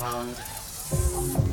pound.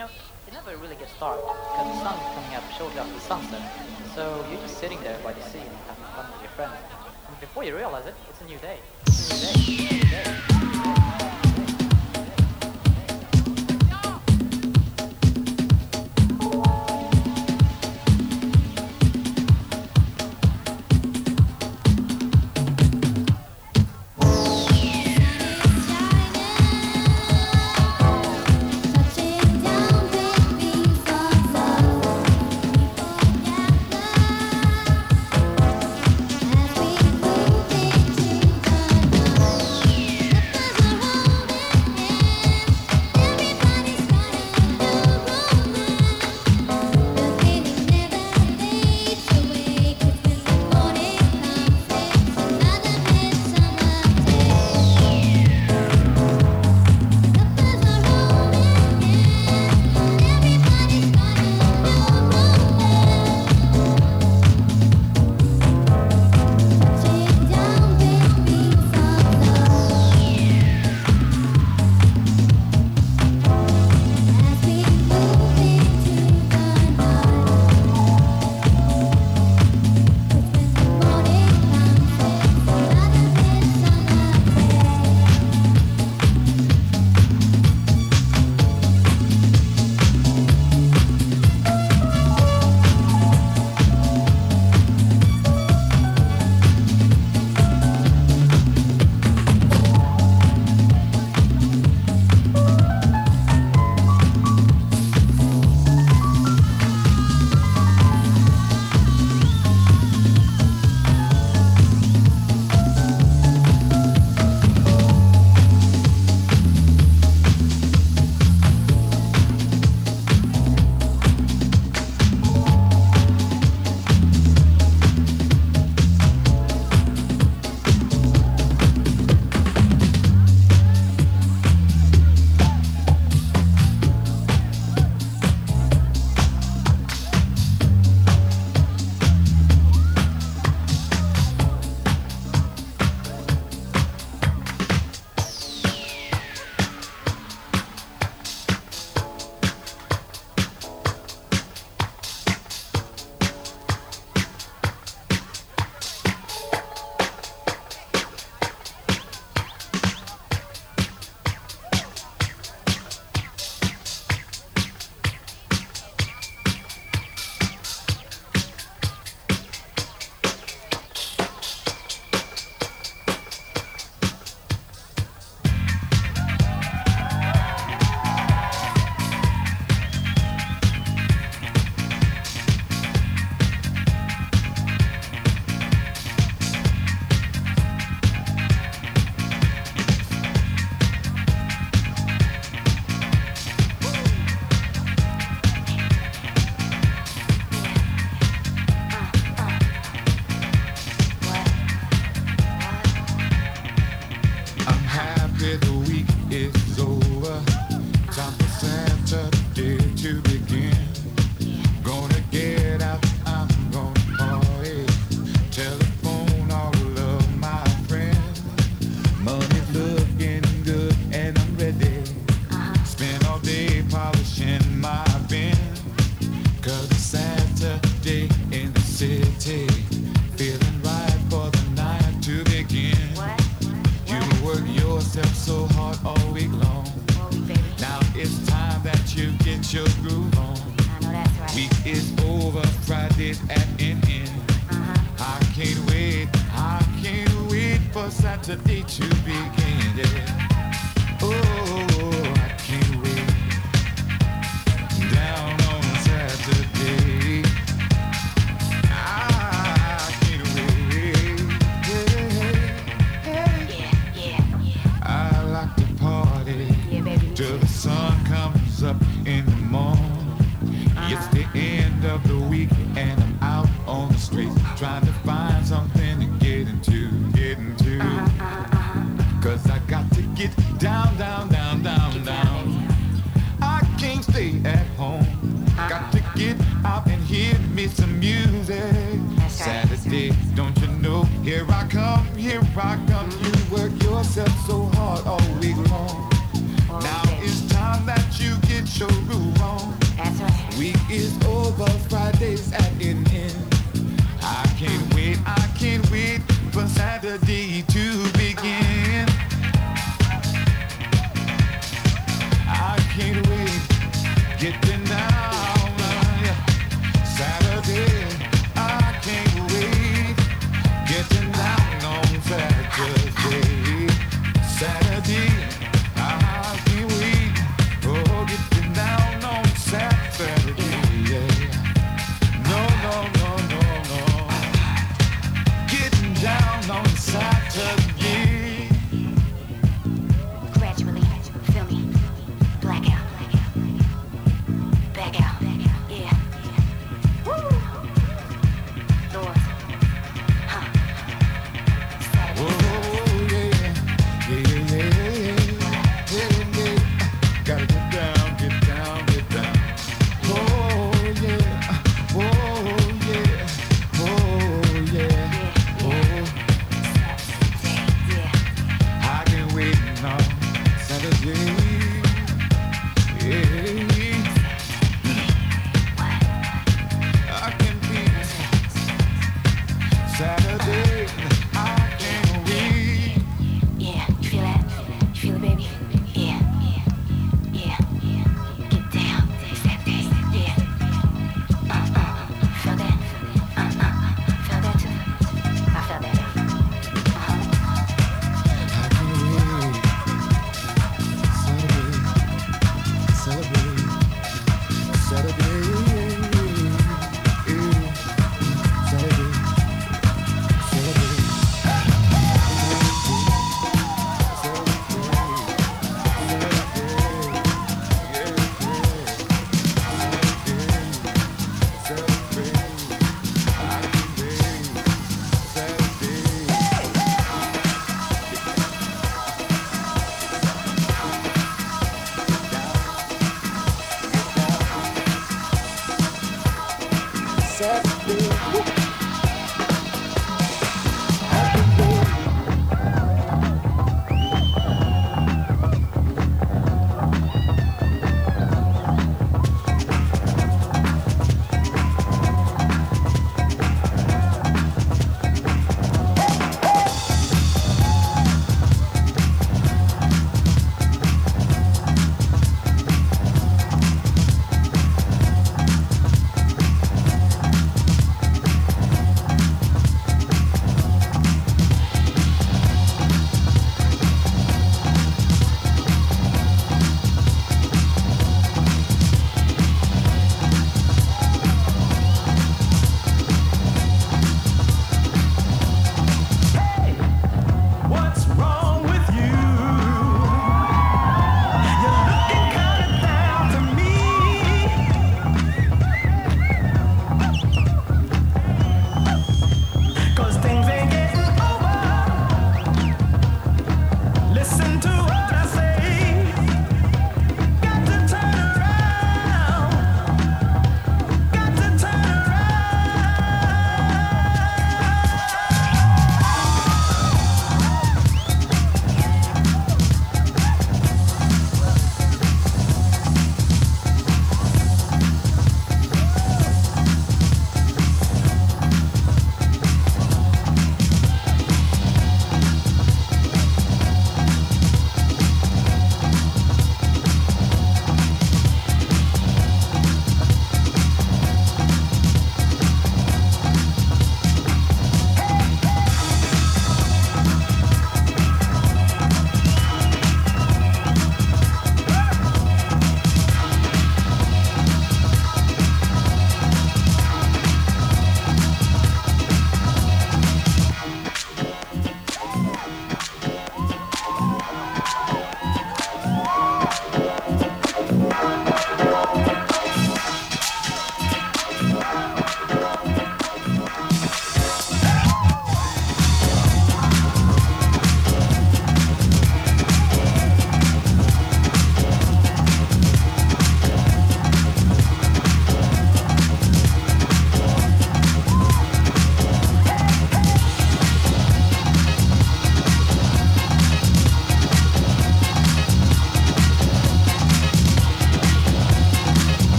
It never really gets dark because the sun's coming up shortly after sunset. So you're just sitting there by the sea and having fun with your friends. And before you realize it, it's a new day. It's a new day. It's a new day. yourself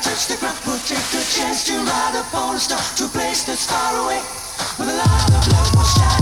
touch the ground We'll take a chance to ride a star To a place that's far away Where the light of love will shine